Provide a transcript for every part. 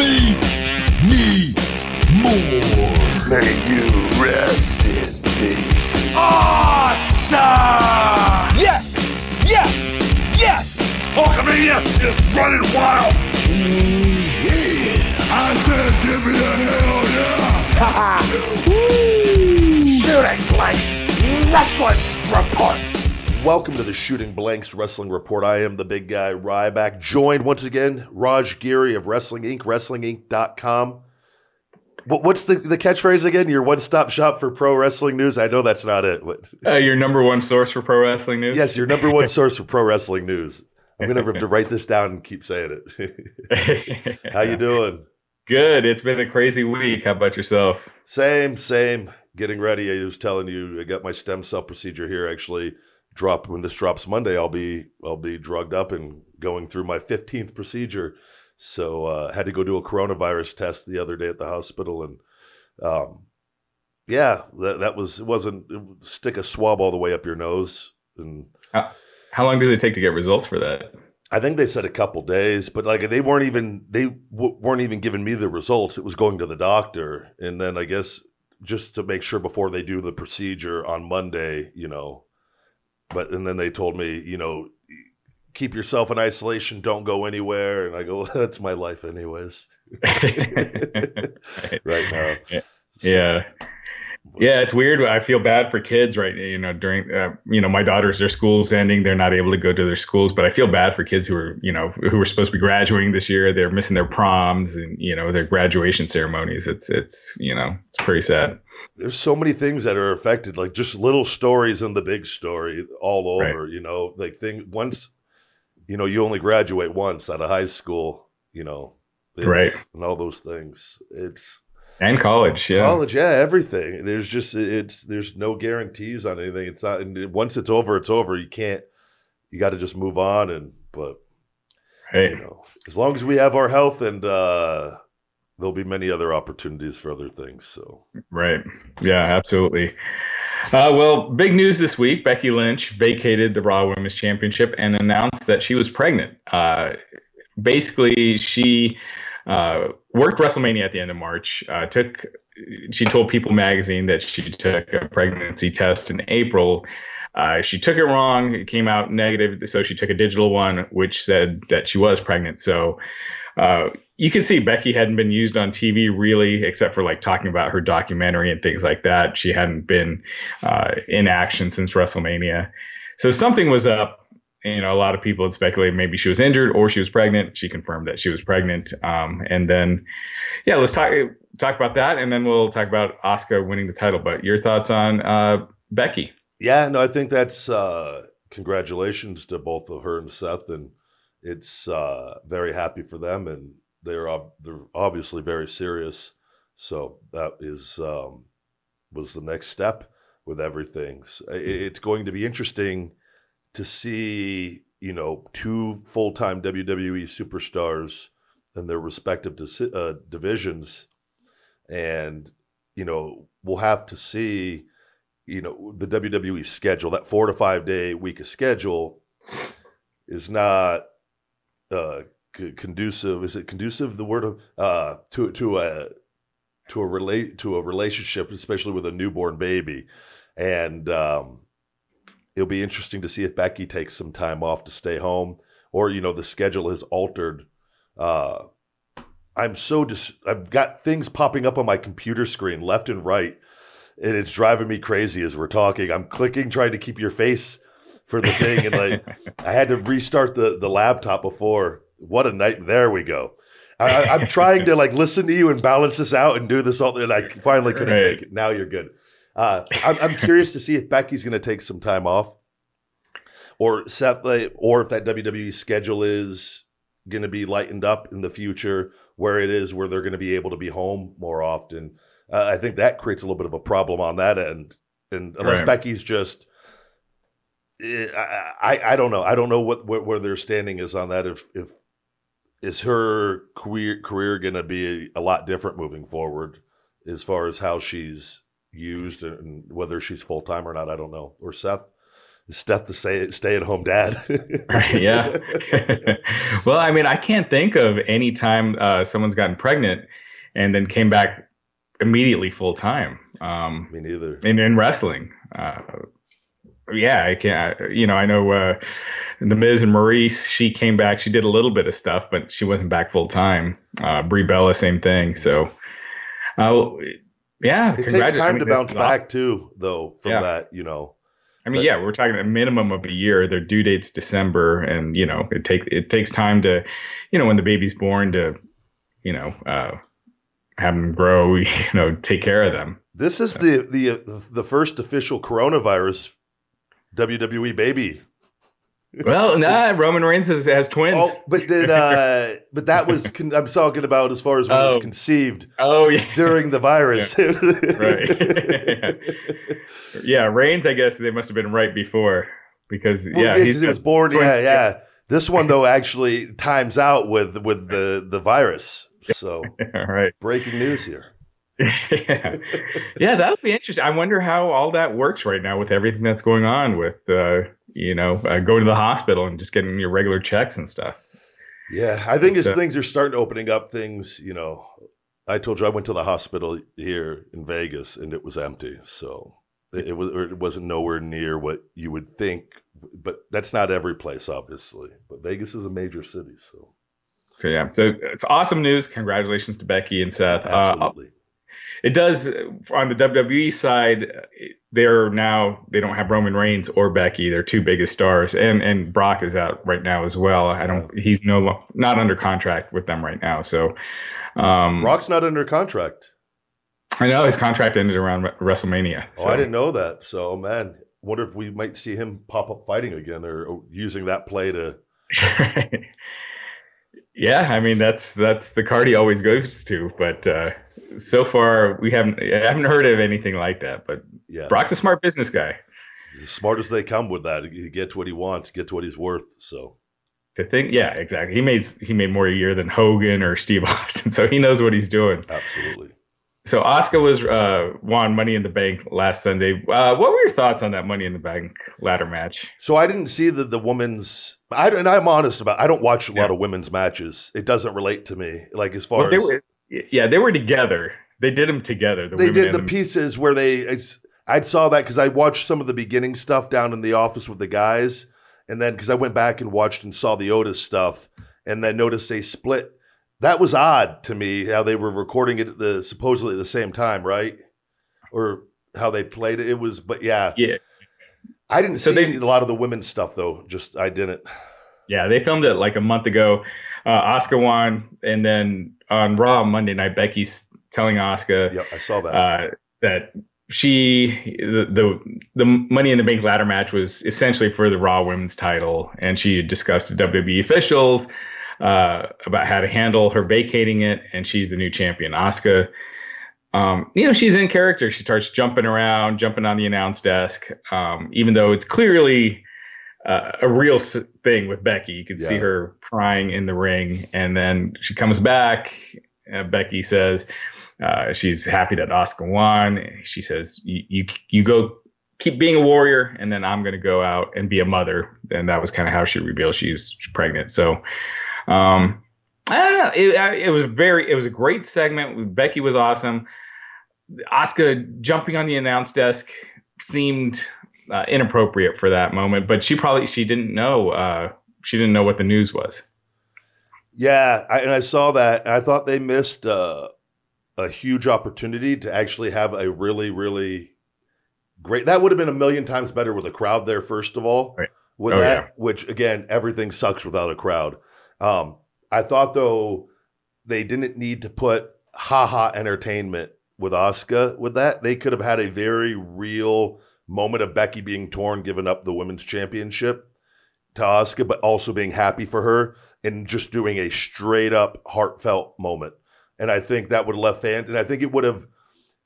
Feed me more. May you rest in peace. Awesome! Yes! Yes! Yes! Hulkamania is running wild. Mm-hmm. I said, give me a hell yeah. Shooting blanks. Wrestling report. Welcome to the Shooting Blanks Wrestling Report. I am the big guy Ryback, joined once again Raj Giri of Wrestling Inc. WrestlingInc.com. What, what's the, the catchphrase again? Your one-stop shop for pro wrestling news. I know that's not it. But Uh, your number one source for pro wrestling news? yes, your number one source for pro wrestling news. I'm gonna have to write this down and keep saying it. How you doing? Good. It's been a crazy week. How about yourself? Same, same. Getting ready. I was telling you, I got my stem cell procedure here. Actually, drop when this drops Monday. I'll be I'll be drugged up and going through my 15th procedure. So uh, had to go do a coronavirus test the other day at the hospital, and um, yeah, that that was it wasn't it stick a swab all the way up your nose, and How long does it take to get results for that? I think they said a couple days, but like they weren't even they w- weren't even giving me the results. It was going to the doctor, and then I guess just to make sure before they do the procedure on Monday, you know. But and then they told me, you know, keep yourself in isolation, don't go anywhere, and I go, that's my life anyways, right. Now. Yeah. So, yeah. It's weird. I feel bad for kids, right? You know, during, uh, you know, my daughters, their school's ending. They're not able to go to their schools, but I feel bad for kids who are, you know, who are supposed to be graduating this year. They're missing their proms and, you know, their graduation ceremonies. It's, it's, you know, it's pretty sad. there's so many things that are affected, like just little stories in the big story all over. You know, like thing once, you know, you only graduate once out of high school. You know, it's- Right. and all those things. It's And college. Yeah. college, yeah, everything. There's just it's there's no guarantees on anything. It's not, and once it's over, it's over. You can't. You got to just move on, and but hey. you know, as long as we have our health, and uh there'll be many other opportunities for other things. So. Right. Yeah, absolutely. Uh, well, big news this week Becky Lynch vacated the Raw Women's Championship and announced that she was pregnant. Uh, basically, she uh, worked WrestleMania at the end of March. Uh, took she told People Magazine that she took a pregnancy test in April. Uh, she took it wrong. It came out negative, so she took a digital one, which said that she was pregnant. So uh, you can see Becky hadn't been used on TV really, except for like talking about her documentary and things like that. She hadn't been uh, in action since WrestleMania. So something was up. You know, a lot of people had speculated maybe she was injured or she was pregnant. She confirmed that she was pregnant. Um, and then, yeah, let's talk talk about that, and then we'll talk about Asuka winning the title. But your thoughts on uh, Becky? Yeah, no, I think that's uh congratulations to both of her and Seth and it's uh very happy for them and they're they're obviously very serious. So that is um was the next step with everything. It's going to be interesting to see, you know, two full-time WWE superstars in their respective uh, divisions and you know, we'll have to see you know the WWE schedule that four to five day week of schedule is not uh, c- conducive. Is it conducive? The word of uh, to to a to a relate to a relationship, especially with a newborn baby, and um, it'll be interesting to see if Becky takes some time off to stay home, or you know the schedule has altered. Uh, I'm so dis- I've got things popping up on my computer screen left and right and it's driving me crazy as we're talking. I'm clicking, trying to keep your face for the thing, and like I had to restart the the laptop before. What a night! There we go. I, I'm trying to like listen to you and balance this out and do this all, and I finally couldn't Right. take it. Now you're good. Uh, I'm, I'm curious to see if Becky's going to take some time off, or Seth, or if that WWE schedule is going to be lightened up in the future, where it is where they're going to be able to be home more often. Uh, I think that creates a little bit of a problem on that end. And unless Right. Becky's just, eh, I, I I don't know. I don't know what where, where their standing is on that. If if is her career career going to be a lot different moving forward, as far as how she's used and whether she's full time or not. I don't know. Or Seth, Steph the stay stay at home dad. yeah. well, I mean, I can't think of any time uh, someone's gotten pregnant and then came back immediately full time. Um, Me neither. in, in wrestling. Uh, yeah, I can't. You know, I know uh, the Miz and Maryse. She came back. She did a little bit of stuff, but she wasn't back full time. Uh, Brie Bella, same thing. So, uh, yeah, It takes congratu- I time mean, to bounce back awesome. too, though. From Yeah. that, you know, I mean, yeah, we're talking a minimum of a year. Their due date's December, and you know, it takes it takes time to, you know, when the baby's born to, you know, uh, have them grow. You know, take care of them. this is the the the first official coronavirus WWE baby. Well, nah, Roman Reigns has, has twins. Oh, but did uh, but that was con- I'm talking about as far as when it Oh. was conceived Oh, yeah. during the virus. Right. yeah, Reigns, I guess they must have been right before because Well, yeah, yeah, he was born. twins. Yeah, yeah. This one though actually times out with with the the virus. So right. breaking news here. yeah. yeah, that would be interesting. I wonder how all that works right now with everything that's going on with uh, you know uh, going to the hospital and just getting your regular checks and stuff. Yeah, I think as things are starting opening up, things you know. I told you I went to the hospital here in Vegas and it was empty. So it, it was or it wasn't nowhere near what you would think. But that's not every place, obviously. But Vegas is a major city, so So yeah, so it's awesome news. Congratulations to Becky and Seth. Uh, absolutely. it does on the WWE side. They're now they don't have Roman Reigns or Becky. They're two biggest stars, and and Brock is out right now as well. I don't. He's no not under contract with them right now. So, um, Brock's not under contract. I know his contract ended around Re- WrestleMania. Oh, I didn't know that. So, man, wonder if we might see him pop up fighting again or using that play to. yeah, I mean that's that's the card he always goes to, but uh, so far we haven't I haven't heard of anything like that. But Yeah, Brock's a smart business guy. as smart as they come with that. He gets what he wants, gets what he's worth. So, To think, yeah, exactly. He made he made more a year than Hogan or Steve Austin, so he knows what he's doing. absolutely. So Asuka was uh, won Money in the Bank last Sunday. Uh, what were your thoughts on that Money in the Bank ladder match? So I didn't see the the women's. I and I'm honest about. I don't watch a lot of women's matches. It doesn't relate to me. Like as far Well, as were, yeah, they were together. They did them together. The they did the pieces where they. I saw that because I watched some of the beginning stuff down in the office with the guys, and then because I went back and watched and saw the Otis stuff, and then noticed they split. That was odd to me how they were recording it at the supposedly at the same time, right? Or how they played it. It was, but yeah, Yeah, I didn't So see they- a lot of the women's stuff though. Just I didn't. yeah, they filmed it like a month ago. Uh, Asuka won, and then on Raw Monday night, Becky's telling Asuka Yep, I saw that. uh, that she the, the the Money in the Bank ladder match was essentially for the Raw Women's title, and she had discussed with WWE officials uh, about how to handle her vacating it, and she's the new champion, Asuka. Um, you know, she's in character. She starts jumping around, jumping on the announce desk, um, even though it's clearly uh, a real thing with Becky. You can see her crying in the ring, and then she comes back. Becky says uh, she's happy that Asuka won. She says, "You you, you go." Keep being a warrior, and then I'm going to go out and be a mother. And that was kind of how she revealed she's pregnant. So, um, I don't know. It, it was very, it was a great segment. Becky was awesome. Asuka jumping on the announce desk seemed uh, inappropriate for that moment, but she probably she didn't know uh, she didn't know what the news was. Yeah, I, and I saw that, and I thought they missed uh, a huge opportunity to actually have a really, really great. That would have been a million times better with a crowd there. First of all, Right. with Oh, that, yeah. which again, everything sucks without a crowd. Um, I thought though they didn't need to put haha entertainment with Asuka with that. They could have had a very real moment of Becky being torn, giving up the women's championship to Asuka, but also being happy for her and just doing a straight up heartfelt moment. And I think that would have left fans, and I think it would have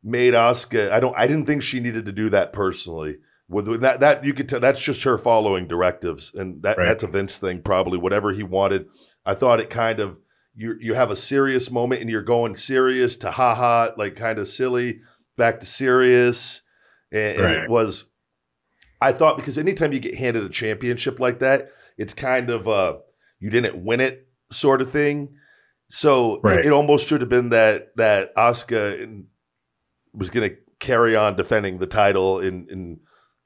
made Asuka. I don't. I didn't think she needed to do that personally. With that, that you could tell that's just her following directives, and that Right. that's a Vince thing, probably. Whatever he wanted, I thought it kind of you you have a serious moment and you're going serious to haha, like kind of silly, back to serious, and, and it was. I thought because anytime you get handed a championship like that, it's kind of uh you didn't win it sort of thing. So Right. it, it almost should have been that that Asuka was going to carry on defending the title in in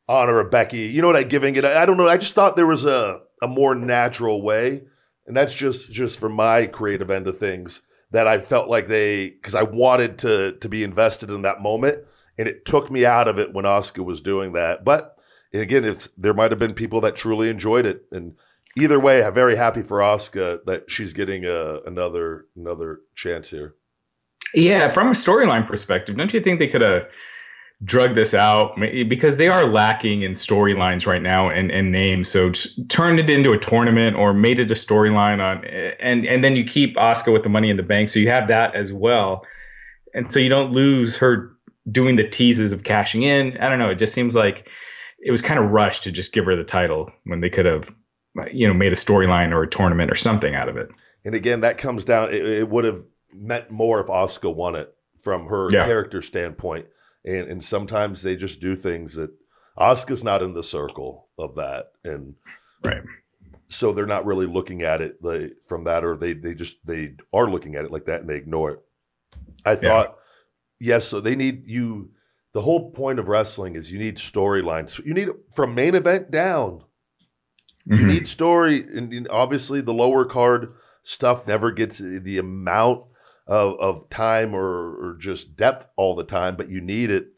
honor of Becky. You know what I giving it? I, I don't know. I just thought there was a a more natural way, and that's just just for my creative end of things that I felt like they because I wanted to to be invested in that moment, and it took me out of it when Asuka was doing that. But again, if there might have been people that truly enjoyed it, and either way, I'm very happy for Asuka that she's getting a, another another chance here. Yeah, from a storyline perspective, don't you think they could have drug this out because they are lacking in storylines right now and, and names. So turned it into a tournament or made it a storyline on, and and then you keep Asuka with the Money in the Bank, so you have that as well, and so you don't lose her doing the teases of cashing in. I don't know. It just seems like it was kind of rushed to just give her the title when they could have, you know, made a storyline or a tournament or something out of it. And again, that comes down. It, it would have meant more if Asuka won it from her Yeah. character standpoint. And and sometimes they just do things that Asuka's not in the circle of that, and Right. so they're not really looking at it like, from that, or they they just they are looking at it like that and they ignore it. I thought, yes, so they need you. The whole point of wrestling is you need storylines. You need from main event down. You Mhm. need story, and, and obviously the lower card stuff never gets the amount of, of time or, or just depth all the time, but you need it.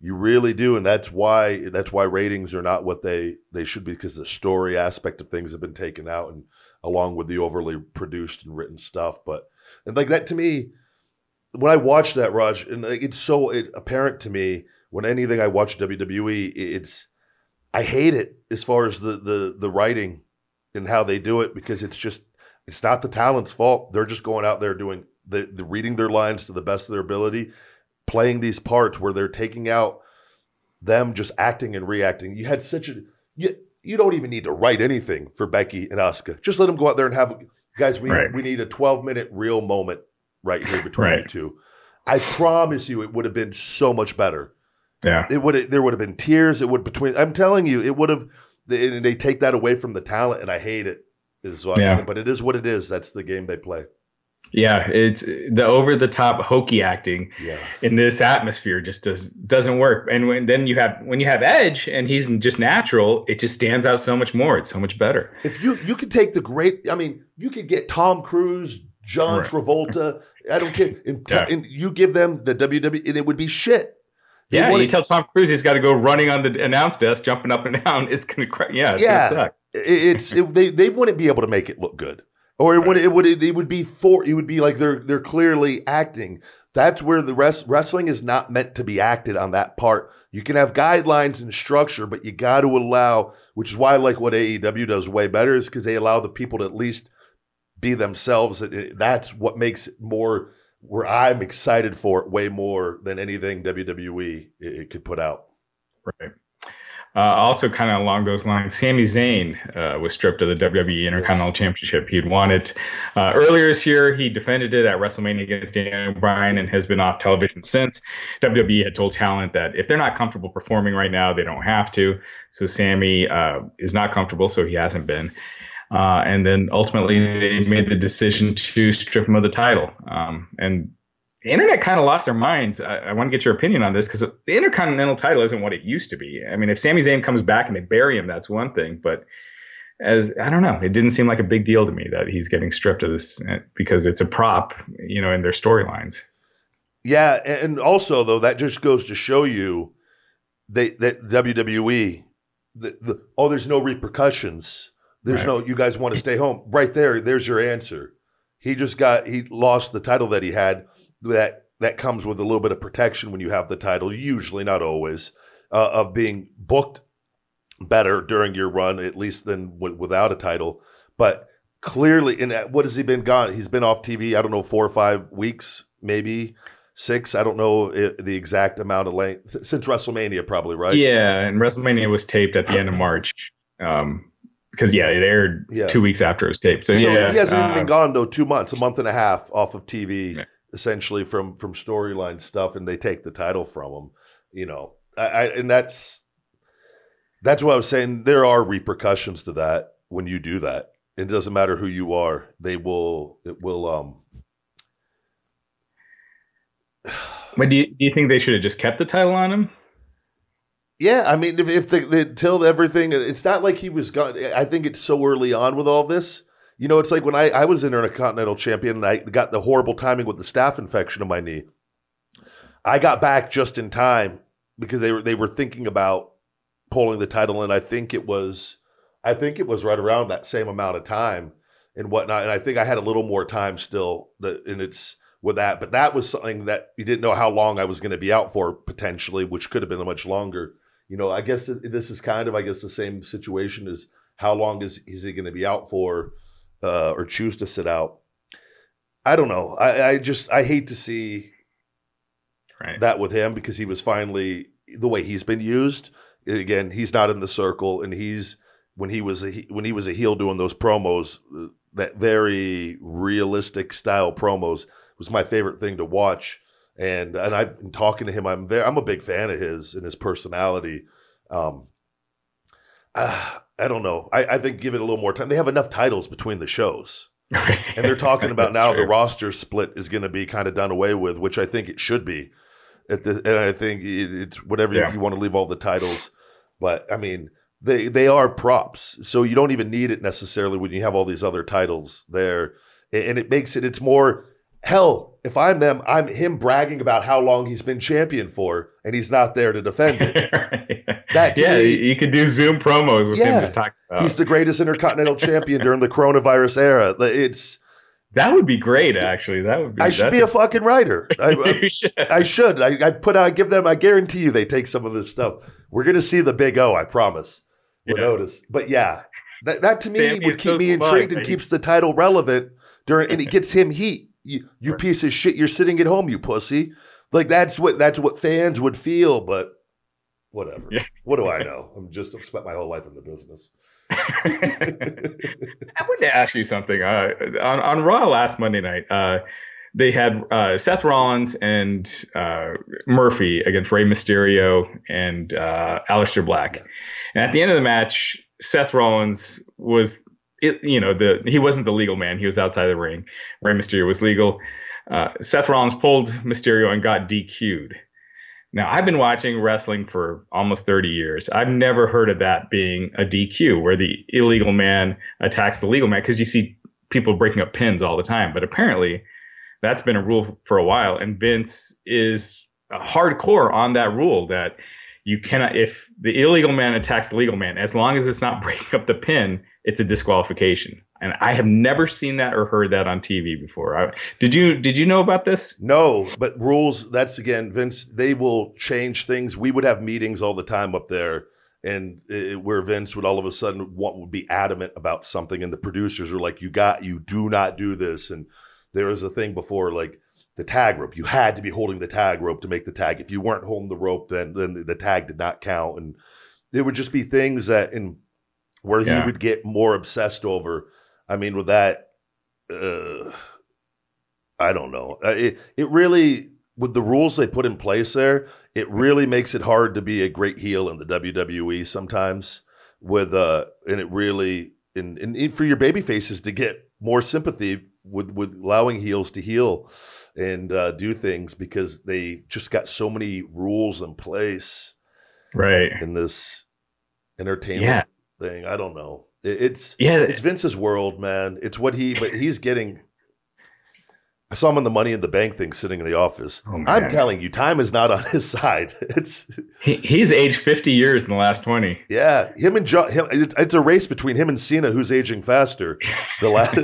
You really do, and that's why that's why ratings are not what they they should be because the story aspect of things have been taken out, and along with the overly produced and written stuff. But and like that to me, when I watch that Raj, and it's so apparent to me when anything I watch WWE, it's I hate it as far as the the the writing and how they do it because it's just it's not the talent's fault. They're just going out there doing the, the reading their lines to the best of their ability, playing these parts where they're taking out them just acting and reacting. You had such a you you don't even need to write anything for Becky and Asuka. Just let them go out there and have guys. We Right. we need a twelve minute real moment right here between Right. two. I promise you, it would have been so much better Yeah. it would there would have been tears. It would between. I'm telling you, it would have. They, they take that away from the talent, and I hate it. Is what, Yeah. but it is what it is. That's the game they play. Yeah, it's the over the top hokey acting Yeah, in this atmosphere just does doesn't work. And when then you have when you have Edge and he's just natural, it just stands out so much more. It's so much better. if you you could take the great. I mean, you could get Tom Cruise, John Right. Travolta. I don't care. And, Yeah. and you give them the WWE, and it would be shit. They Yeah, wanna- you tell Tom Cruise he's got to go running on the announce desk, jumping up and down. It's gonna, cra- yeah, it's Yeah. gonna suck. it's it, they they wouldn't be able to make it look good, or it would it would it would be for it would be like they're they're clearly acting. That's where the rest wrestling is not meant to be acted on that part. You can have guidelines and structure, but you got to allow, which is why I like what AEW does way better, is because they allow the people to at least be themselves. That's what makes it more where I'm excited for it way more than anything WWE it, could put out. Right. Uh, also, kind of along those lines, Sami Zayn uh, was stripped of the WWE Intercontinental Championship. He'd won it uh, earlier this year. He defended it at WrestleMania against Daniel Bryan and has been off television since. WWE had told talent that if they're not comfortable performing right now, they don't have to. So Sami uh, is not comfortable, so he hasn't been. Uh, and then ultimately, they made the decision to strip him of the title. Um, and the internet kind of lost their minds. I, I want to get your opinion on this because the Intercontinental title isn't what it used to be. I mean, if Sami Zayn comes back and they bury him, that's one thing. But as I don't know, it didn't seem like a big deal to me that he's getting stripped of this uh, because it's a prop, you know, in their storylines. Yeah, and also though that just goes to show you they that WWE the, the oh there's no repercussions. There's Right. no you guys want to stay home. Right there, there's your answer. He just got he lost the title that he had. That that comes with a little bit of protection when you have the title, usually not always, uh, of being booked better during your run, at least than w- without a title. But clearly, in that, what has he been gone? He's been off TV. I don't know, four or five weeks, maybe six. I don't know the exact amount of length since WrestleMania, probably right. Yeah, and WrestleMania was taped at the end of March. Um, because yeah, it aired Yeah. two weeks after it was taped. So, So yeah, he hasn't even uh, been gone though. Two months, a month and a half off of TV, Yeah. essentially from from storyline stuff, and they take the title from him. You know, I, I and that's That's what I was saying. There are repercussions to that when you do that. It doesn't matter who you are. They will. It will. Um. But do you, do you think they should have just kept the title on him? Yeah, I mean, if, if they, they till everything, it's not like he was gone. I think it's so early on with all this. You know, it's like when I, I was intercontinental champion and I got the horrible timing with the staph infection in my knee. I got back just in time because they were they were thinking about pulling the title, and I think it was, I think it was right around that same amount of time and whatnot. And I think I had a little more time still, that, and it's with that. But that was something that you didn't know how long I was going to be out for potentially, which could have been a much longer. You know, I guess this is kind of, I guess, the same situation as how long is is he going to be out for, uh, or choose to sit out. I don't know. I, I just I hate to see Right. that with him because he was finally the way he's been used. Again, he's not in the circle, and he's when he was a, when he was a heel doing those promos, that very realistic style promos was my favorite thing to watch. And and I've been talking to him. I'm there. I'm a big fan of his and his personality. Um, uh, I don't know. I, I think give it a little more time. They have enough titles between the shows. And they're talking about now the roster split is going to be kind of done away with, which I think it should be. At the, and I think it, it's whatever Yeah. if you want to leave all the titles, but I mean they they are props, so you don't even need it necessarily when you have all these other titles there, and it makes it it's more hell. If I'm them, I'm him bragging about how long he's been champion for, and he's not there to defend it. That yeah, me- you could do Zoom promos with Yeah. him just talking about. He's the greatest intercontinental champion during the coronavirus era. It's that would be great, actually. That would be. I should be a fucking writer. I, should. I should. I, I put out, give them, I guarantee you they take some of this stuff. We're going to see the big O, I promise, with Yeah. Otis. But yeah, that, that to me Sami would keep so me smart, intrigued and keeps the title relevant during, and it gets him heat. You, you piece of shit, you're sitting at home, you pussy. Like that's what, that's what fans would feel, but whatever. Yeah. What do I know? I'm just, I've spent my whole life in the business. I wanted to ask you something. Uh, on, on Raw last Monday night, uh, they had uh, Seth Rollins and uh, Murphy against Rey Mysterio and uh, Aleister Black. And at the end of the match, Seth Rollins was, it, you know, the he wasn't the legal man. He was outside the ring. Rey Mysterio was legal. Uh, Seth Rollins pulled Mysterio and got DQ'd. Now, I've been watching wrestling for almost 30 years. I've never heard of that being a DQ, where the illegal man attacks the legal man, because you see people breaking up pins all the time. But apparently, that's been a rule for a while, and Vince is hardcore on that rule that you cannot, if the illegal man attacks the legal man, as long as it's not breaking up the pin, it's a disqualification. And I have never seen that or heard that on TV before. I, did you? Did you know about this? No, but rules, that's again, Vince, they will change things. We would have meetings all the time up there and uh, where Vince would all of a sudden want, would be adamant about something. And the producers were like, you got, you do not do this. And there was a thing before like the tag rope, you had to be holding the tag rope to make the tag. If you weren't holding the rope, then, then the tag did not count. And there would just be things that in where Yeah. he would get more obsessed over. I mean, with that, uh, I don't know. Uh, It it really with the rules they put in place there, it really makes it hard to be a great heel in the WWE sometimes. With uh, and it really and, and for your baby faces to get more sympathy with with allowing heels to heel and uh, do things because they just got so many rules in place Right. in this entertainment Yeah. Thing. I don't know. It, it's Yeah. it's Vince's world, man. It's what he, but he's getting. I saw him on the Money in the Bank thing sitting in the office. Oh. I'm telling you, time is not on his side. It's He, he's aged 50 years in the last 20. yeah, him and John. Him, it- it's a race between him and Cena, who's aging faster. The last,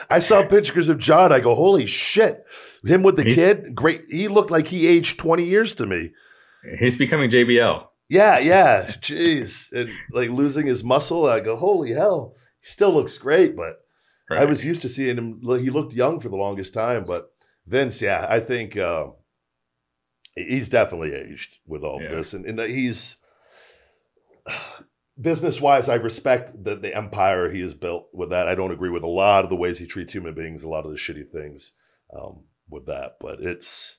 I saw pictures of John. I go, holy shit! Him with the He's- kid, great. He looked like he aged 20 years to me. He's becoming JBL. Yeah, yeah. Jeez. And like losing his muscle, I go, holy hell. He still looks great, but I was used to seeing him. look- He looked young for the longest time, but Vince, yeah, I think uh, he's definitely aged with all Yeah. this, and, and he's business wise. I respect the the empire he has built with that. I don't agree with a lot of the ways he treats human beings, a lot of the shitty things um, with that, but it's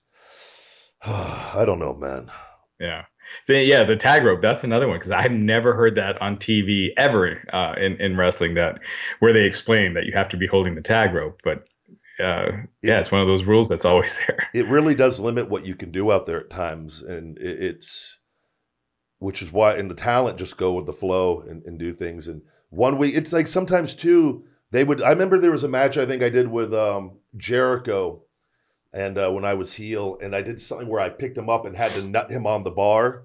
I don't know, man. Yeah. So, yeah, the tag rope. That's another one because I've never heard that on TV ever uh, in in wrestling. That where they explain that you have to be holding the tag rope, but uh, yeah, it's one of those rules that's always there. It really does limit what you can do out there at times, and it, it's which is why and the talent just go with the flow and, and do things. And one week, it's like sometimes too they would. I remember there was a match I think I did with um, Jericho, and uh, when I was heel, and I did something where I picked him up and had to nut him on the bar,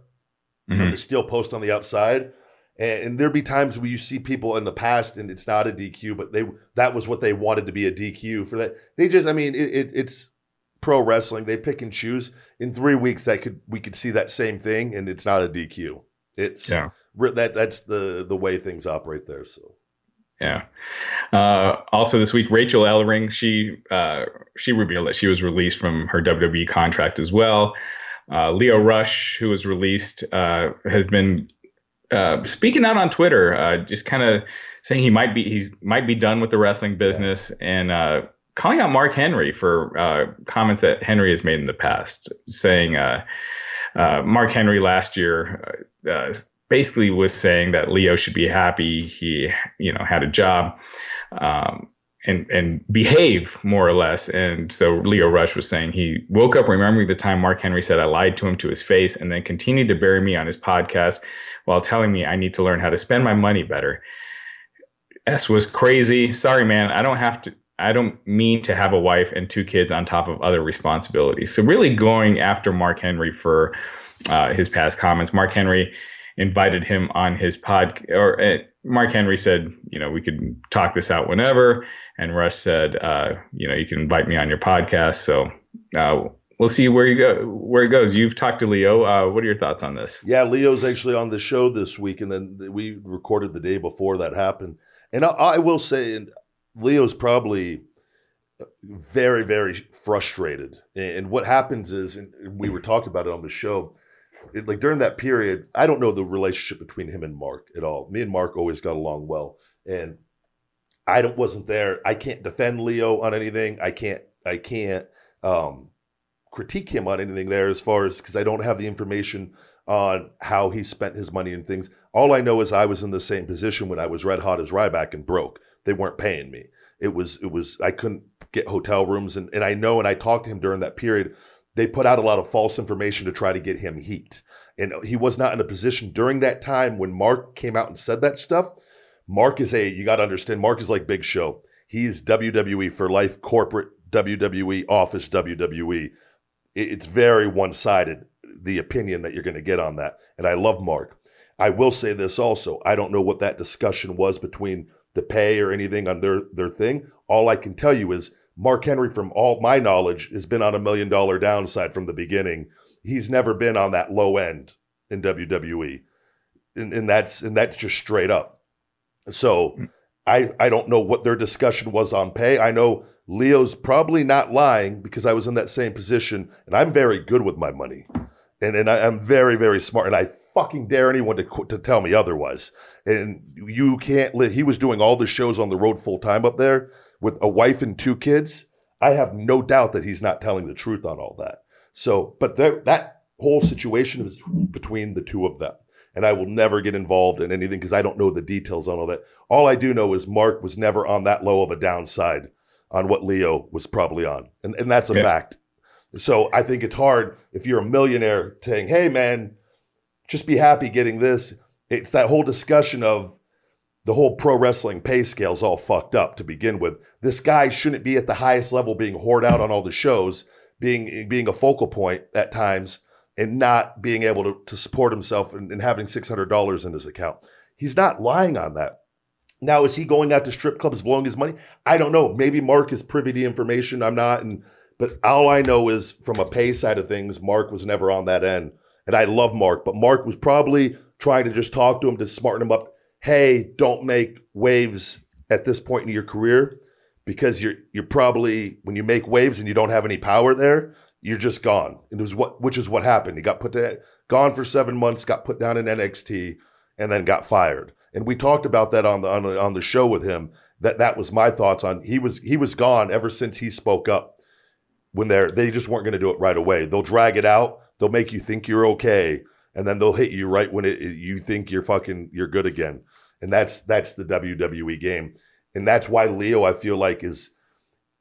Mhm. the steel post on the outside. And, and there'd be times where you see people in the past and it's not a DQ, but they that was what they wanted to be a DQ for that. They just, I mean, it, it, it's pro wrestling. They pick and choose. In three weeks, that could we could see that same thing, and it's not a DQ. It's Yeah. that that's the the way things operate there. So Yeah. Uh, also this week, Rachael Ellering, she uh, she revealed that she was released from her WWE contract as well. Uh, Lio Rush, who was released, uh, has been uh, speaking out on Twitter, uh, just kind of saying he might be he's might be done with the wrestling business and uh, calling out Mark Henry for uh, comments that Henry has made in the past, saying uh, uh, Mark Henry last year uh, uh, basically was saying that Lio should be happy he you know had a job um, and and behave more or less. And so Lio Rush was saying he woke up remembering the time Mark Henry said I lied to him to his face, and then continued to bury me on his podcast while telling me I need to learn how to spend my money better. S was crazy. Sorry, man. I don't have to. I don't mean to have a wife and two kids on top of other responsibilities. So really going after Mark Henry for uh, his past comments. Mark Henry invited him on his pod, or uh, Mark Henry said, you know, we could talk this out whenever. And Rush said, uh, you know, you can invite me on your podcast. So uh, we'll see where you go, where it goes. You've talked to Lio. Uh, what are your thoughts on this? yeah, Lio's actually on the show this week, and then we recorded the day before that happened. And I, I will say, and Lio's probably very, very frustrated. And what happens is, and we were talking about it on the show, it, like during that period, I don't know the relationship between him and Mark at all. Me and Mark always got along well, and I don't wasn't there. I can't defend Lio on anything. I can't. I can't um, critique him on anything there as far as because I don't have the information on how he spent his money and things. All I know is I was in the same position when I was red hot as Ryback and broke. They weren't paying me. It was it was I couldn't get hotel rooms and, and I know and I talked to him during that period. They put out a lot of false information to try to get him heat. And he was not in a position during that time when Mark came out and said that stuff. Mark is a you got to understand Mark is like Big Show. He's WWE for life, corporate WWE, office WWE. It's very one sided the opinion that you're going to get on that. And I love Mark. I will say this also. I don't know what that discussion was between the pay or anything on their their thing. All I can tell you is Mark Henry, from all my knowledge, has been on a million dollar downside from the beginning. He's never been on that low end in WWE, and, and that's and that's just straight up. So I I don't know what their discussion was on pay. I know Lio's probably not lying because I was in that same position, and I'm very good with my money, and and I, I'm very very smart, and I fucking dare anyone to to tell me otherwise. And you can't. Li- he was doing all the shows on the road full time up there with a wife and two kids. I have no doubt that he's not telling the truth on all that. So, but that that whole situation is between the two of them, and I will never get involved in anything because I don't know the details on all that. All I do know is Mark was never on that low of a downside on what Lio was probably on, and and that's a Yeah. fact. So I think it's hard if you're a millionaire saying, "Hey, man, just be happy getting this." It's that whole discussion of the whole pro wrestling pay scale's all fucked up to begin with. This guy shouldn't be at the highest level being whored out on all the shows, being being a focal point at times, and not being able to, to support himself and, and having six hundred dollars in his account. He's not lying on that. Now, is he going out to strip clubs blowing his money? I don't know. Maybe Mark is privy to information. I'm not, and but all I know is from a pay side of things, Mark was never on that end. And I love Mark, but Mark was probably trying to just talk to him to smarten him up. Hey, don't make waves at this point in your career because you're you're probably when you make waves and you don't have any power there, you're just gone. And it was what which is what happened. He got put to gone for seven months, got put down in NXT, and then got fired. And we talked about that on the on on the show with him. That that was my thoughts on he was he was gone ever since he spoke up. When they're they just weren't going to do it right away. They'll drag it out. They'll make you think you're okay, and then they'll hit you right when it, it- you think you're fucking you're good again. And that's that's the WWE game. And that's why Lio I feel like is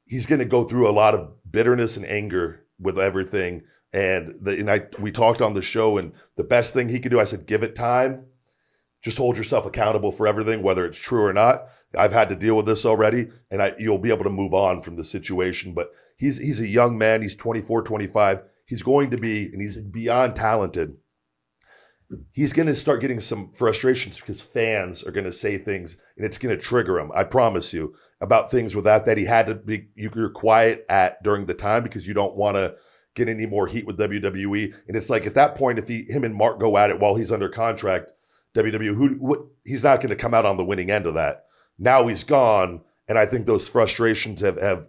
he's going to go through a lot of bitterness and anger with everything. And the and I we talked on the show and the best thing he could do I said give it time. Just hold yourself accountable for everything whether it's true or not. I've had to deal with this already and I you'll be able to move on from the situation but he's he's a young man, he's 24, 25. He's going to be and he's beyond talented he's going to start getting some frustrations because fans are going to say things and it's going to trigger him. I promise you about things with that that he had to be you're quiet at during the time because you don't want to get any more heat with WWE. And it's like at that point, if he him and Mark go at it while he's under contract, WWE who what, he's not going to come out on the winning end of that. Now he's gone, and I think those frustrations have have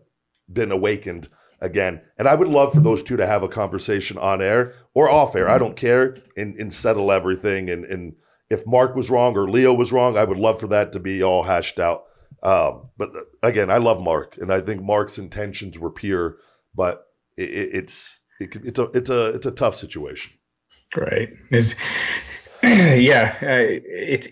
been awakened again. And I would love for those two to have a conversation on air or off air. I don't care and, and settle everything. And, and if Mark was wrong or Lio was wrong, I would love for that to be all hashed out. Um, but again, I love Mark, and I think Mark's intentions were pure. But it, it, it's it, it's a it's a it's a tough situation. Right. Is yeah. Uh, it's.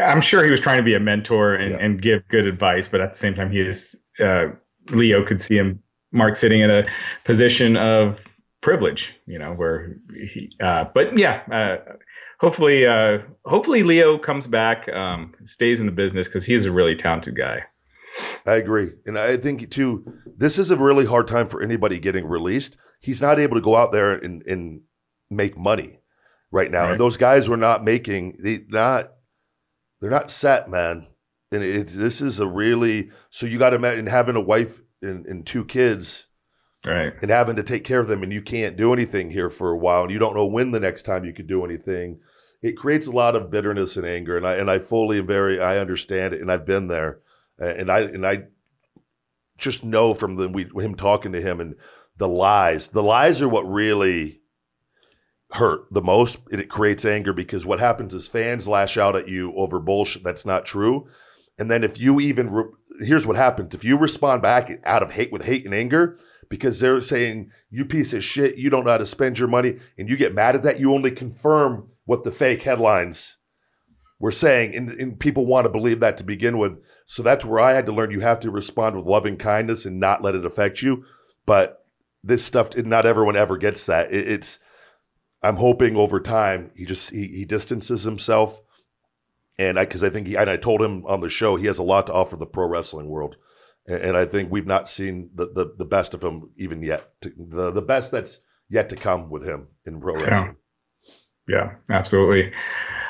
I'm sure he was trying to be a mentor and, Yeah. and give good advice, but at the same time, he is. Uh, Lio could see him, Mark, sitting in a position of privilege, you know, where he. Uh, but yeah, uh, hopefully, uh, hopefully Lio comes back, um, stays in the business because he's a really talented guy. I agree. And I think too, this is a really hard time for anybody getting released. He's not able to go out there and, and make money right now. Right. And those guys were not making they not they're not set, man. And it, this is a really so you gotta imagine having a wife and, and two kids Right. and having to take care of them and you can't do anything here for a while and you don't know when the next time you could do anything. It creates a lot of bitterness and anger. And I and I fully and very I understand it and I've been there. Uh, and I and I just know from the we him talking to him and the lies. The lies are what really hurt the most, and it creates anger because what happens is fans lash out at you over bullshit that's not true, and then if you even re- here's what happens if you respond back out of hate with hate and anger because they're saying you piece of shit, you don't know how to spend your money, and you get mad at that, you only confirm what the fake headlines were saying, and, and people want to believe that to begin with. So that's where I had to learn you have to respond with loving kindness and not let it affect you. But this stuff, not everyone ever gets that. It, it's, I'm hoping over time he just he, he distances himself, and I because I think he and I told him on the show he has a lot to offer the pro wrestling world, and, and I think we've not seen the, the the best of him even yet. The the best that's yet to come with him in pro Yeah. wrestling. Yeah, absolutely.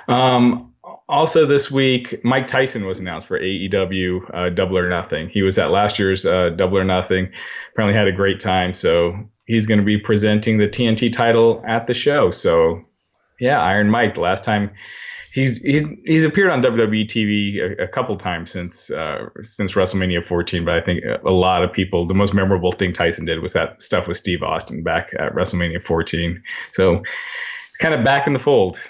Um, also, this week, Mike Tyson was announced for AEW uh, Double or Nothing. He was at last year's uh, Double or Nothing. Apparently, had a great time. So he's going to be presenting the TNT title at the show. So, yeah, Iron Mike. The last time he's he's he's appeared on WWE TV a, a couple times since uh, since WrestleMania 14. But I think a lot of people, the most memorable thing Tyson did was that stuff with Steve Austin back at WrestleMania 14. So kind of back in the fold.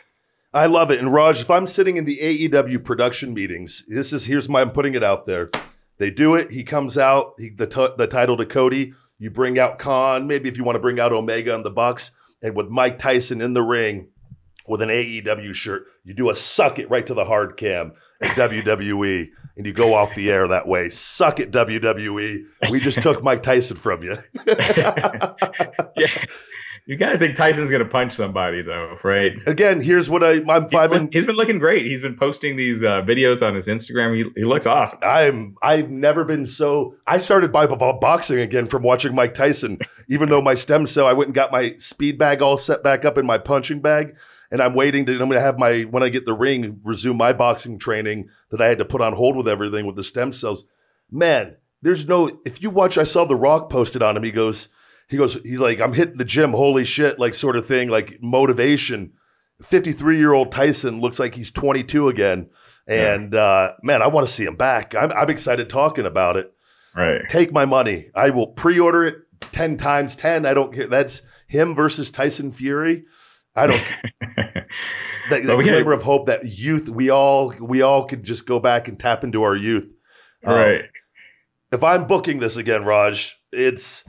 I love it. And Raj, if I'm sitting in the AEW production meetings, this is here's my I'm putting it out there. They do it. He comes out. He, the t- the title to Cody. You bring out Khan. Maybe if you want to bring out Omega and the Bucks, and with Mike Tyson in the ring with an AEW shirt, you do a suck it right to the hard cam at WWE, and you go off the air that way. Suck it, WWE. We just took Mike Tyson from you. yeah. You got to think Tyson's to punch somebody, though, right? Again, here's what I I'm He's been, been he's been looking great. He's been posting these uh, videos on his Instagram. He, he looks awesome. I'm I've never been so I started by by boxing again from watching Mike Tyson. Even though my stem cell, I went and got my speed bag all set back up in my punching bag, and I'm waiting to I'm going to have my when I get the ring resume my boxing training that I had to put on hold with everything with the stem cells. Man, there's no if you watch I saw The Rock posted on him. He goes he goes he's like I'm hitting the gym, holy shit, like sort of thing, like motivation. 53 year old Tyson looks like he's 22 again. And uh, man, I want to see him back. I'm, I'm excited talking about it. Right. Take my money. I will pre-order it 10 times 10. I don't care. That's him versus Tyson Fury. I don't that, that glimmer of hope that youth we all we all could just go back and tap into our youth. Um, right. if I'm booking this again, Raj, it's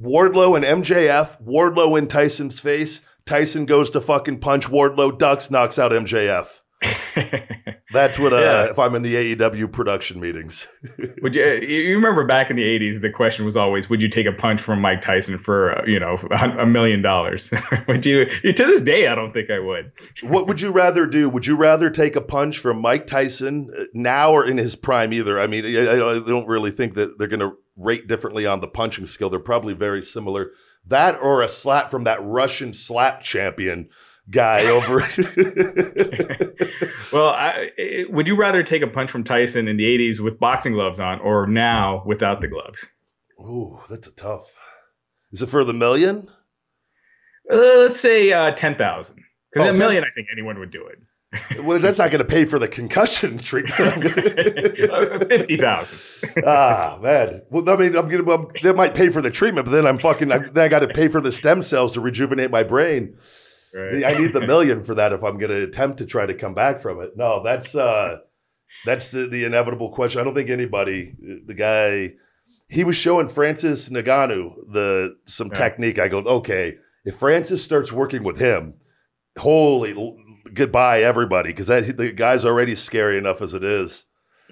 Wardlow and MJF, Wardlow in Tyson's face, Tyson goes to fucking punch Wardlow, ducks, knocks out MJF. That's what uh, Yeah. if I'm in the AEW production meetings. Would you? You remember back in the '80s, the question was always, "Would you take a punch from Mike Tyson for uh, you know a million dollars?" Would you? To this day, I don't think I would. what would you rather do? Would you rather take a punch from Mike Tyson uh, now or in his prime? Either. I mean, I, I don't really think that they're going to rate differently on the punching skill. They're probably very similar. That or a slap from that Russian slap champion guy over. It. Well, I, would you rather take a punch from Tyson in the '80s with boxing gloves on, or now without the gloves? Ooh, that's a tough. Is it for the million? Uh, let's say uh, ten thousand. Because Oh, a 10 million, I think anyone would do it. Well, that's not going to pay for the concussion treatment. Uh, Fifty thousand. ah, man. Well, I mean, I'm gonna. I'm, that might pay for the treatment, but then I'm fucking. I, then I got to pay for the stem cells to rejuvenate my brain. Right. I need the million for that if I'm going to attempt to try to come back from it. No, that's uh, that's the, the inevitable question. I don't think anybody, the guy, he was showing Francis Ngannou the some Yeah. technique. I go, okay, if Francis starts working with him, holy l- goodbye everybody, because that the guy's already scary enough as it is.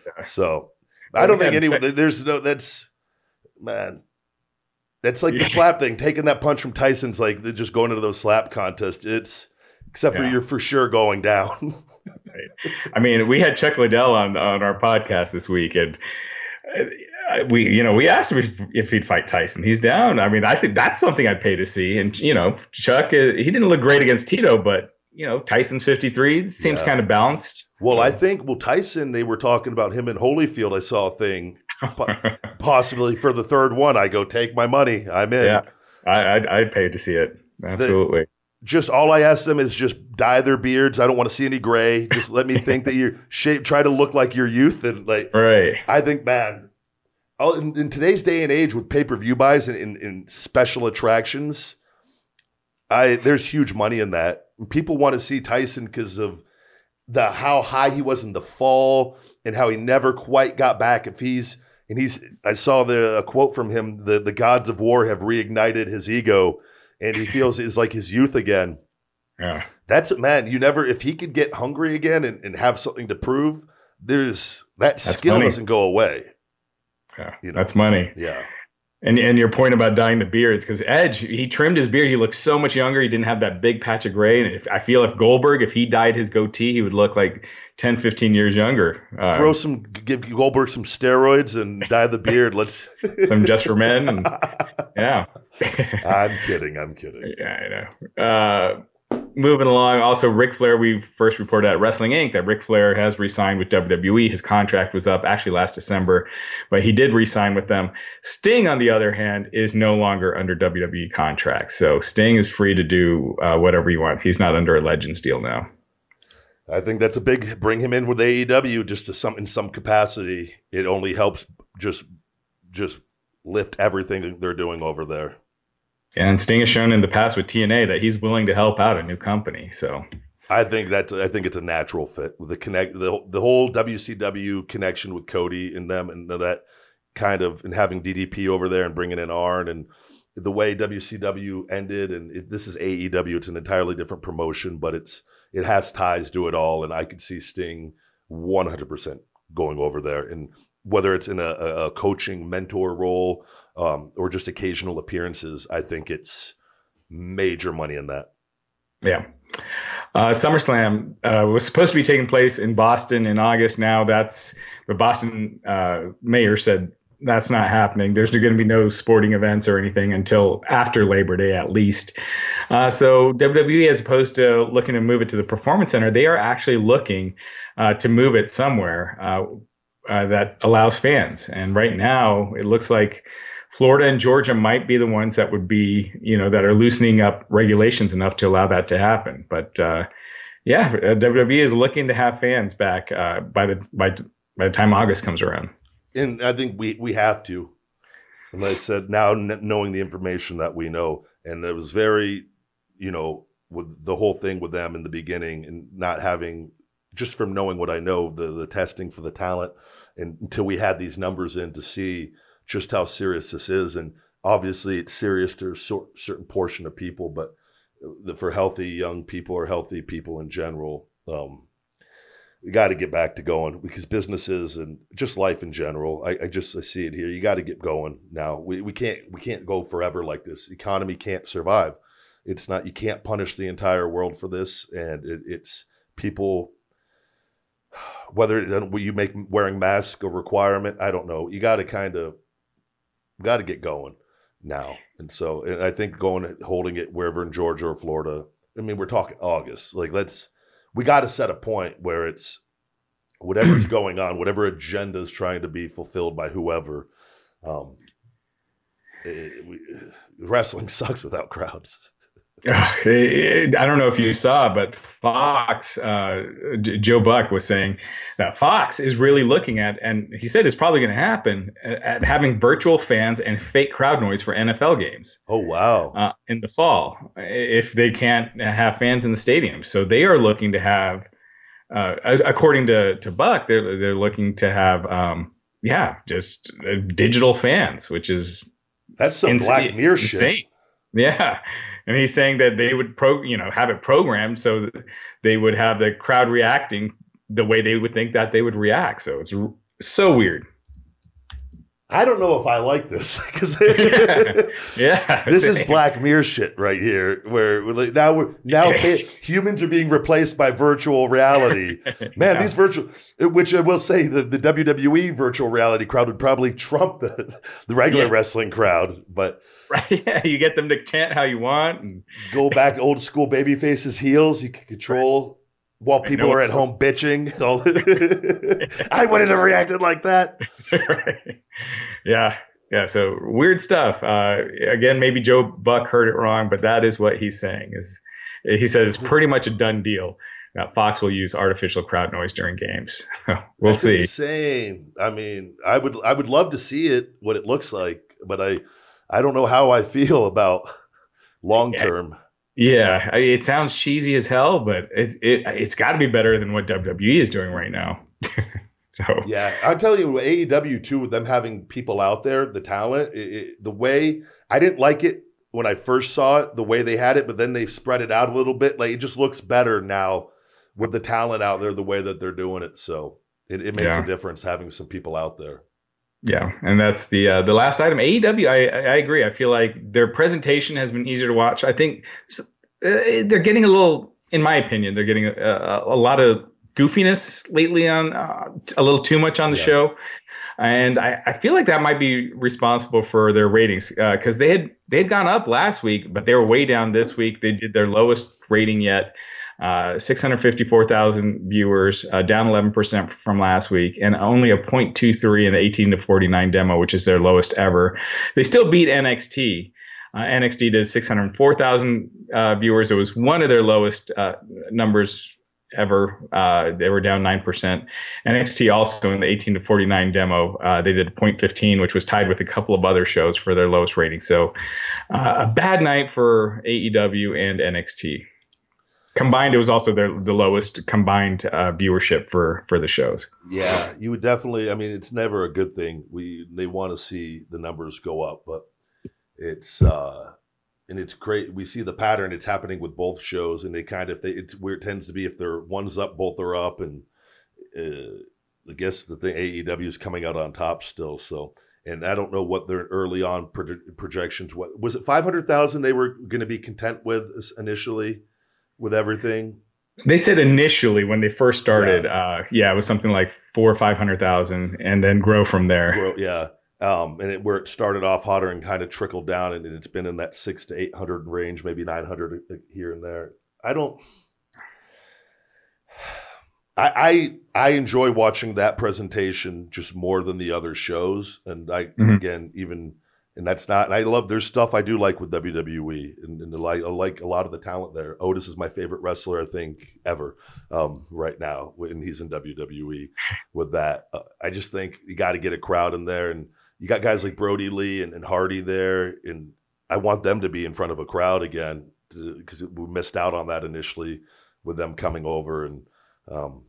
Yeah. So I don't think anyone. check- There's no. That's man. That's like the slap thing. Taking that punch from Tyson's like just going into those slap contests. It's except for Yeah. you're for sure going down. I mean, we had Chuck Liddell on on our podcast this week, and uh, we, you know, we asked him if, if he'd fight Tyson. He's down. I mean, I think that's something I'd pay to see. And you know, Chuck, uh, he didn't look great against Tito, but you know, Tyson's 53 seems Yeah. kind of balanced. well, I think well Tyson. They were talking about him in Holyfield. I saw a thing possibly for the third one. I go take my money. I'm in. yeah, I, I'd, I'd pay to see it. Absolutely. Just all I ask them is just dye their beards. I don't want to see any gray. Just let me think that you're shape. Try to look like your youth and like right. I think, man, oh, in, in today's day and age with pay per view buys and in, in special attractions, I there's huge money in that. And people want to see Tyson because of the how high he was in the fall and how he never quite got back. If he's and he's, I saw the a quote from him: the the gods of war have reignited his ego, and he feels it's like his youth again. Yeah. That's man. You never if he could get hungry again and, and have something to prove. There's that That's skill money. doesn't go away. Yeah. You know. That's money. Yeah. And and your point about dyeing the beards, because Edge, he trimmed his beard. He looked so much younger. He didn't have that big patch of gray. And if, I feel if Goldberg, if he dyed his goatee, he would look like 10, 15 years younger. Uh, Throw some, give Goldberg some steroids and dye the beard. Let's. some just for men. And, yeah. I'm kidding. I'm kidding. Yeah, I know. Uh, moving along, also Ric Flair. We first reported at Wrestling Inc. that Ric Flair has re-signed with WWE. His contract was up actually last December, but he did re-sign with them. Sting, on the other hand, is no longer under WWE contract, so Sting is free to do uh, whatever he wants. He's not under a Legends deal now. I think that's a big bring him in with AEW just to some in some capacity. It only helps just just lift everything they're doing over there. And Sting has shown in the past with TNA that he's willing to help out a new company. So I think that I think it's a natural fit with the connect the the whole WCW connection with Cody and them and that kind of and having DDP over there and bringing in Arn and the way WCW ended and it, this is AEW. It's an entirely different promotion, but it's it has ties to it all, and I could see Sting 100 percent going over there and whether it's in a a coaching mentor role um, or just occasional appearances. I think it's major money in that. Yeah. Uh, SummerSlam uh, was supposed to be taking place in Boston in August. Now that's the Boston uh, mayor said that's not happening. There's going to be no sporting events or anything until after Labor Day at least. Uh, so WWE, as opposed to looking to move it to the Performance Center, they are actually looking uh, to move it somewhere uh, uh, that allows fans. And right now, it looks like Florida and Georgia might be the ones that would be, you know, that are loosening up regulations enough to allow that to happen. But uh, yeah, uh, WWE is looking to have fans back uh, by the by by the time August comes around. and I think we we have to. And like I said, now kn- knowing the information that we know, and it was very, you know, with the whole thing with them in the beginning, and not having just from knowing what I know, the the testing for the talent, and until we had these numbers in to see just how serious this is, and obviously it's serious to a certain portion of people, but for healthy young people or healthy people in general. Um, we got to get back to going because businesses and just life in general. I, I just I see it here. You got to get going now. We, we can't we can't go forever like this. economy can't survive. It's not you can't punish the entire world for this, and it, it's people. Whether you make wearing masks a requirement, I don't know. You got to kind of got to get going now, and so and I think going holding it wherever in Georgia or Florida. I mean, we're talking August. Like let's we got to set a point where it's whatever's going on, whatever agenda is trying to be fulfilled by whoever. Um, it, we, wrestling sucks without crowds. I don't know if you saw, but Fox, uh, Joe Buck was saying that Fox is really looking at, and he said it's probably going to happen, at having virtual fans and fake crowd noise for NFL games. Oh wow! Uh, in the fall, if they can't have fans in the stadium, so they are looking to have, uh, according to to Buck, they're they're looking to have, um, yeah, just uh, digital fans, which is that's some ins- Black Mirror insane. shit. Yeah and he's saying that they would pro you know have it programmed so they would have the crowd reacting the way they would think that they would react. So it's so weird I don't know if I like this because yeah, yeah, this is Black Mirror shit right here. Where we're now we're now humans are being replaced by virtual reality. Man, yeah. these virtual, which I will say, the, the WWE virtual reality crowd would probably trump the the regular yeah. wrestling crowd. But Right. Yeah. You get them to chant how you want and go back to old school baby faces heels. You can control right. while people are at home bitching. I wouldn't have reacted like that. right. Yeah. Yeah. So weird stuff. Uh, again, maybe Joe Buck heard it wrong, but that is what he's saying is he says it's pretty much a done deal. that Fox will use artificial crowd noise during games. we'll That's see. Insane. I mean, I would I would love to see it, what it looks like, but I I don't know how I feel about long term. Yeah, it sounds cheesy as hell, but it, it it's got to be better than what WWE is doing right now. so yeah, I'm telling you AEW too with them having people out there, the talent, it, it, the way I didn't like it when I first saw it, the way they had it, but then they spread it out a little bit. Like it just looks better now with the talent out there, the way that they're doing it. So it, it makes yeah. a difference having some people out there. Yeah, and that's the uh, the last item. AEW, I I agree. I feel like their presentation has been easier to watch. I think uh, they're getting a little, in my opinion, they're getting a, a lot of goofiness lately on uh, a little too much on the yeah. show, and I, I feel like that might be responsible for their ratings because uh, they had they had gone up last week, but they were way down this week. They did their lowest rating yet uh, 654,000 viewers, uh, down 11% from last week, and only a 0.23 in the 18 to 49 demo, which is their lowest ever. They still beat NXT. Uh, NXT did 604,000 uh, viewers. It was one of their lowest uh, numbers ever. Uh, they were down 9%. NXT also in the 18 to 49 demo, uh, they did 0.15, which was tied with a couple of other shows for their lowest rating. So uh, a bad night for AEW and NXT combined it was also their the lowest combined uh, viewership for for the shows yeah you would definitely i mean it's never a good thing we they want to see the numbers go up but it's uh and it's great we see the pattern it's happening with both shows and they kind of they, it's where it tends to be if they're one's up both are up and uh, i guess the thing aew is coming out on top still so and I don't know what their early on projections. What was it? Five hundred thousand they were going to be content with initially with everything? They said initially when they first started, yeah, uh, yeah it was something like four or five hundred thousand, and then grow from there. Grow, yeah, um, and it, where it started off hotter and kind of trickled down, and it's been in that six to eight hundred range, maybe nine hundred here and there. I don't. I, I I enjoy watching that presentation just more than the other shows, and I mm-hmm. again even and that's not. And I love there's stuff I do like with WWE, and, and like I like a lot of the talent there. Otis is my favorite wrestler I think ever um, right now, and he's in WWE. With that, uh, I just think you got to get a crowd in there, and you got guys like Brodie Lee and, and Hardy there, and I want them to be in front of a crowd again because we missed out on that initially with them coming over, and um,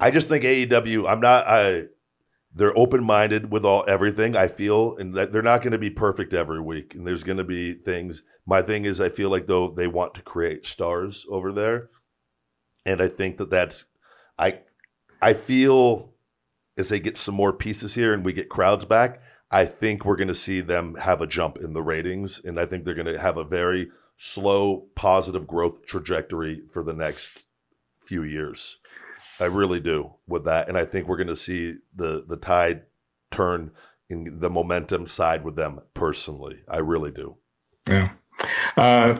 I just think AEW. I'm not I they're open minded with all everything. I feel, and that they're not going to be perfect every week, and there's going to be things. My thing is, I feel like though they want to create stars over there, and I think that that's I I feel as they get some more pieces here and we get crowds back, I think we're going to see them have a jump in the ratings, and I think they're going to have a very slow positive growth trajectory for the next few years. I really do with that, and I think we're going to see the the tide turn in the momentum side with them personally. I really do. Yeah. Uh,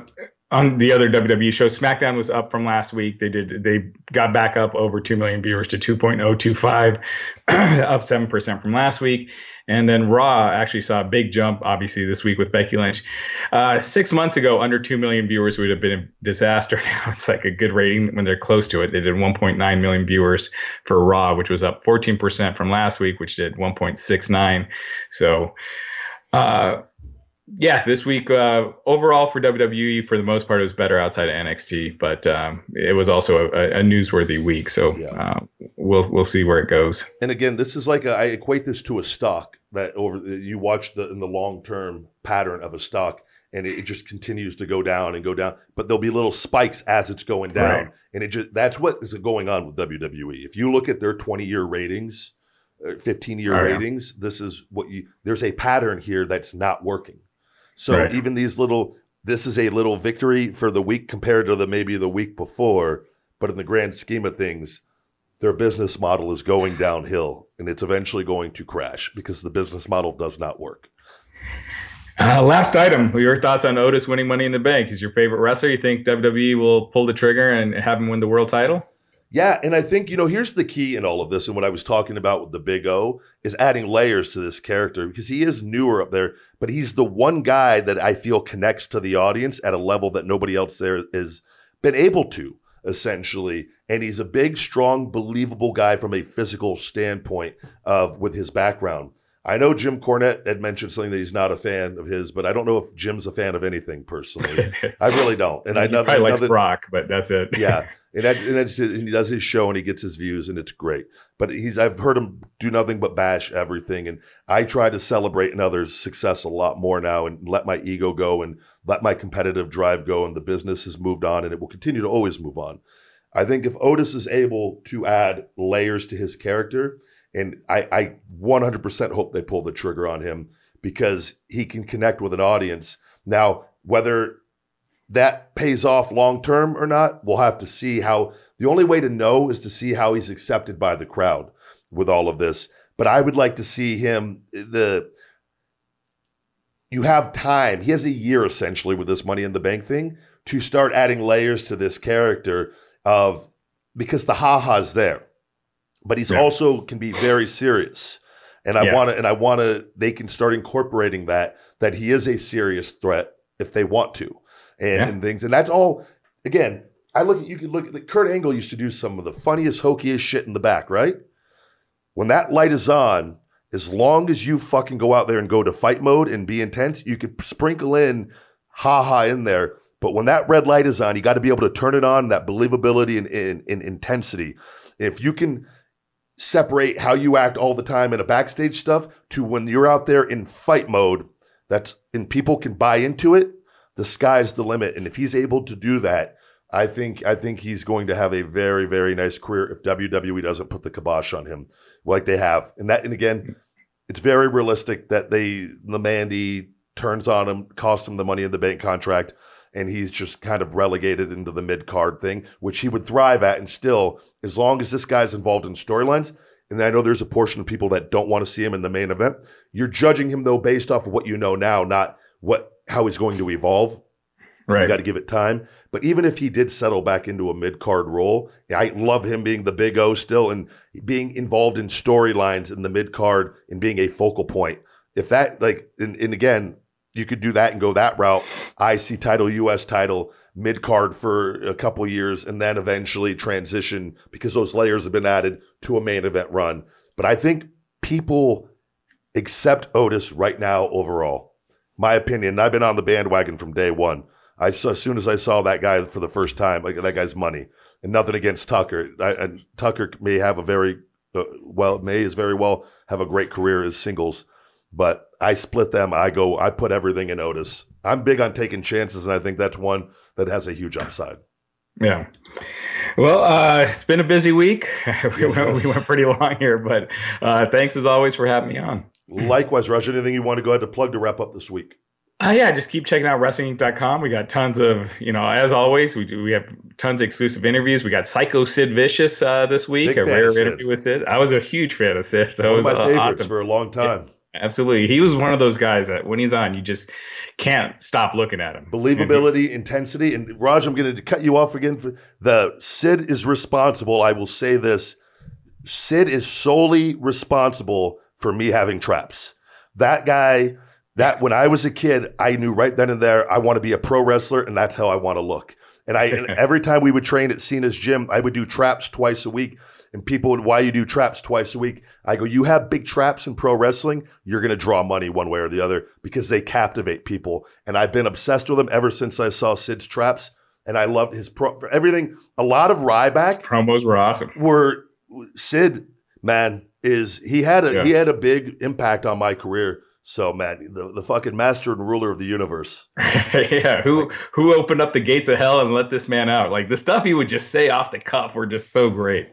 on the other WWE show, SmackDown was up from last week. They did they got back up over two million viewers to 2.025, up seven percent from last week. And then Raw actually saw a big jump, obviously, this week with Becky Lynch. Uh, six months ago, under 2 million viewers would have been a disaster. Now it's like a good rating when they're close to it. They did 1.9 million viewers for Raw, which was up 14% from last week, which did 1.69. So, uh, yeah, this week uh, overall for WWE, for the most part, it was better outside of NXT, but um, it was also a, a newsworthy week. So yeah. uh, we'll we'll see where it goes. And again, this is like a, I equate this to a stock that over you watch the in the long term pattern of a stock, and it, it, just continues to go down and go down. But there'll be little spikes as it's going down, right. and it just that's what is going on with WWE. If you look at their twenty year ratings, uh, fifteen year oh, ratings, yeah. this is what you. There's a pattern here that's not working so right. even these little, this is a little victory for the week compared to the maybe the week before, but in the grand scheme of things, their business model is going downhill and it's eventually going to crash because the business model does not work. Uh, last item, your thoughts on Otis winning Money in the Bank? Is your favorite wrestler? You think WWE will pull the trigger and have him win the world title? Yeah, and I think you know here's the key in all of this, and what I was talking about with the Big O is adding layers to this character because he is newer up there, but he's the one guy that I feel connects to the audience at a level that nobody else there has been able to, essentially. And he's a big, strong, believable guy from a physical standpoint of with his background. I know Jim Cornette had mentioned something that he's not a fan of his, but I don't know if Jim's a fan of anything personally. I really don't. And I know probably likes Brock, but that's it. yeah, and, that, and, that's, and he does his show and he gets his views and it's great. But he's I've heard him do nothing but bash everything, and I try to celebrate another's success a lot more now and let my ego go and let my competitive drive go. And the business has moved on and it will continue to always move on. I think if Otis is able to add layers to his character, and I, I 100% hope they pull the trigger on him because he can connect with an audience. Now, whether that pays off long term or not, we'll have to see how. The only way to know is to see how he's accepted by the crowd with all of this. But I would like to see him the you have time. He has a year essentially with this money in the bank thing to start adding layers to this character of because the ha-ha's there. But he's yeah. also can be very serious. And I yeah. want to and I want to they can start incorporating that that he is a serious threat if they want to and, yeah. and things. And that's all. Again, I look at you can look at Kurt Angle used to do some of the funniest, hokiest shit in the back, right? When that light is on, as long as you fucking go out there and go to fight mode and be intense, you could sprinkle in ha ha in there. But when that red light is on, you got to be able to turn it on, that believability and, and, and intensity. if you can separate how you act all the time in a backstage stuff to when you're out there in fight mode, that's and people can buy into it, the sky's the limit. And if he's able to do that, I think I think he's going to have a very very nice career if WWE doesn't put the kibosh on him like they have. And that and again, it's very realistic that they the Mandy turns on him, costs him the money in the bank contract, and he's just kind of relegated into the mid card thing, which he would thrive at. And still, as long as this guy's involved in storylines, and I know there's a portion of people that don't want to see him in the main event. You're judging him though based off of what you know now, not what how he's going to evolve. Right. You got to give it time. But even if he did settle back into a mid card role, I love him being the big O still and being involved in storylines in the mid card and being a focal point. If that, like, and, and again, you could do that and go that route. IC title, US title, mid card for a couple years, and then eventually transition because those layers have been added to a main event run. But I think people accept Otis right now overall my opinion. I've been on the bandwagon from day one. I saw, as soon as I saw that guy for the first time, like that guy's money, and nothing against Tucker. I, and Tucker may have a very uh, well, may as very well have a great career as singles. But I split them. I go. I put everything in Otis. I'm big on taking chances, and I think that's one that has a huge upside. Yeah. Well, uh, it's been a busy week. we, Yes, went, yes. we went pretty long here, but uh, thanks as always for having me on. Likewise, Raj, anything you want to go ahead to plug to wrap up this week? Uh, yeah, just keep checking out WrestlingInc.com. We got tons of, you know, as always, we do we have tons of exclusive interviews. We got Psycho Sid Vicious uh, this week, Big a rare interview with Sid. I was a huge fan of Sid, so it was my uh, favorites awesome. for a long time. Absolutely, he was one of those guys that when he's on, you just can't stop looking at him. Believability, intensity, and Raj, I'm going to cut you off again. For the Sid is responsible. I will say this: Sid is solely responsible for me having traps. That guy. That when I was a kid, I knew right then and there I want to be a pro wrestler, and that's how I want to look. And I and every time we would train at Cena's gym, I would do traps twice a week. And people would, why you do traps twice a week? I go, you have big traps in pro wrestling, you're going to draw money one way or the other because they captivate people. And I've been obsessed with them ever since I saw Sid's traps. And I loved his pro for everything. A lot of Ryback Promos were awesome. were Sid, man, is he had a Yeah. he had a big impact on my career. So man, the, the fucking master and ruler of the universe. yeah, who who opened up the gates of hell and let this man out? Like the stuff he would just say off the cuff were just so great.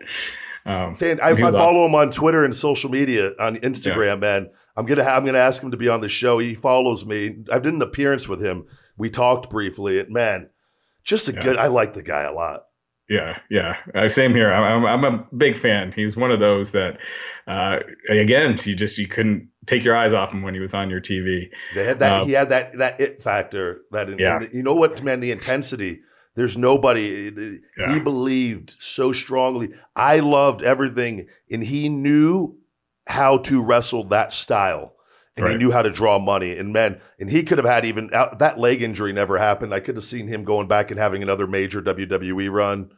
Um, Fan, I, I follow him on Twitter and social media on Instagram, man. I'm gonna ha- I'm gonna ask him to be on the show. He follows me. I did an appearance with him. We talked briefly. And man, just a Yeah. good. I like the guy a lot. Yeah, yeah. Uh, same here. I'm, I'm I'm a big fan. He's one of those that, uh, again, you just you couldn't take your eyes off him when he was on your TV. They had that. Um, he had that that it factor. That Yeah. you know what, man. The intensity. There's nobody. Yeah. He believed so strongly. I loved everything, and he knew how to wrestle that style, and he knew how to draw money. And man, and he could have had even that leg injury never happened. I could have seen him going back and having another major WWE run.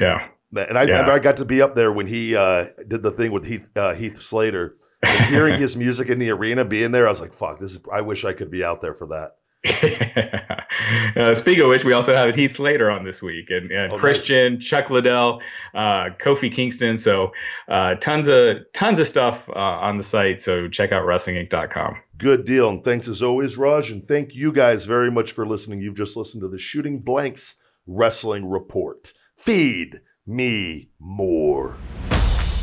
Yeah, And I Yeah. remember I got to be up there when he uh, did the thing with Heath uh, Heath Slater. And hearing his music in the arena, being there, I was like, "Fuck! This is." I wish I could be out there for that. uh, speaking of which, we also have Heath Slater on this week, and, and Oh, nice. Christian, Chuck Liddell, uh, Kofi Kingston. So uh, tons of tons of stuff uh, on the site. So check out WrestlingInc.com. Good deal. And thanks as always, Raj. And thank you guys very much for listening. You've just listened to the Shooting Blanks Wrestling Report. Feed me more.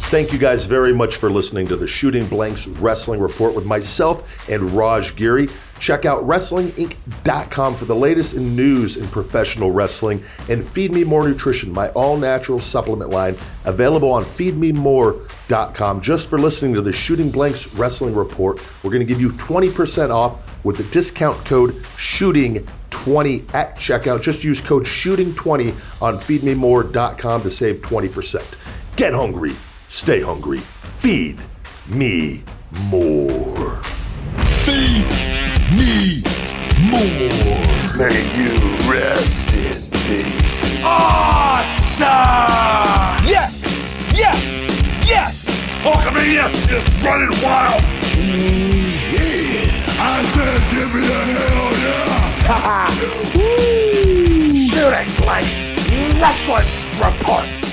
Thank you guys very much for listening to the Shooting Blanks Wrestling Report with myself and Raj Giri. Check out WrestlingInc.com for the latest in news in professional wrestling and Feed Me More Nutrition, my all natural supplement line, available on feedmemore.com. Just for listening to the Shooting Blanks Wrestling Report, we're going to give you 20% off with the discount code SHOOTING20 at checkout. Just use code SHOOTING20 on feedmemore.com to save 20%. Get hungry, stay hungry, feed me more. Feed me more. May you rest in peace. Awesome! Yes! Yes! Yes! Hulkamania is running wild. Mm, yeah. I said, give me a hell yeah. Shooting Blanks Wrestling Report.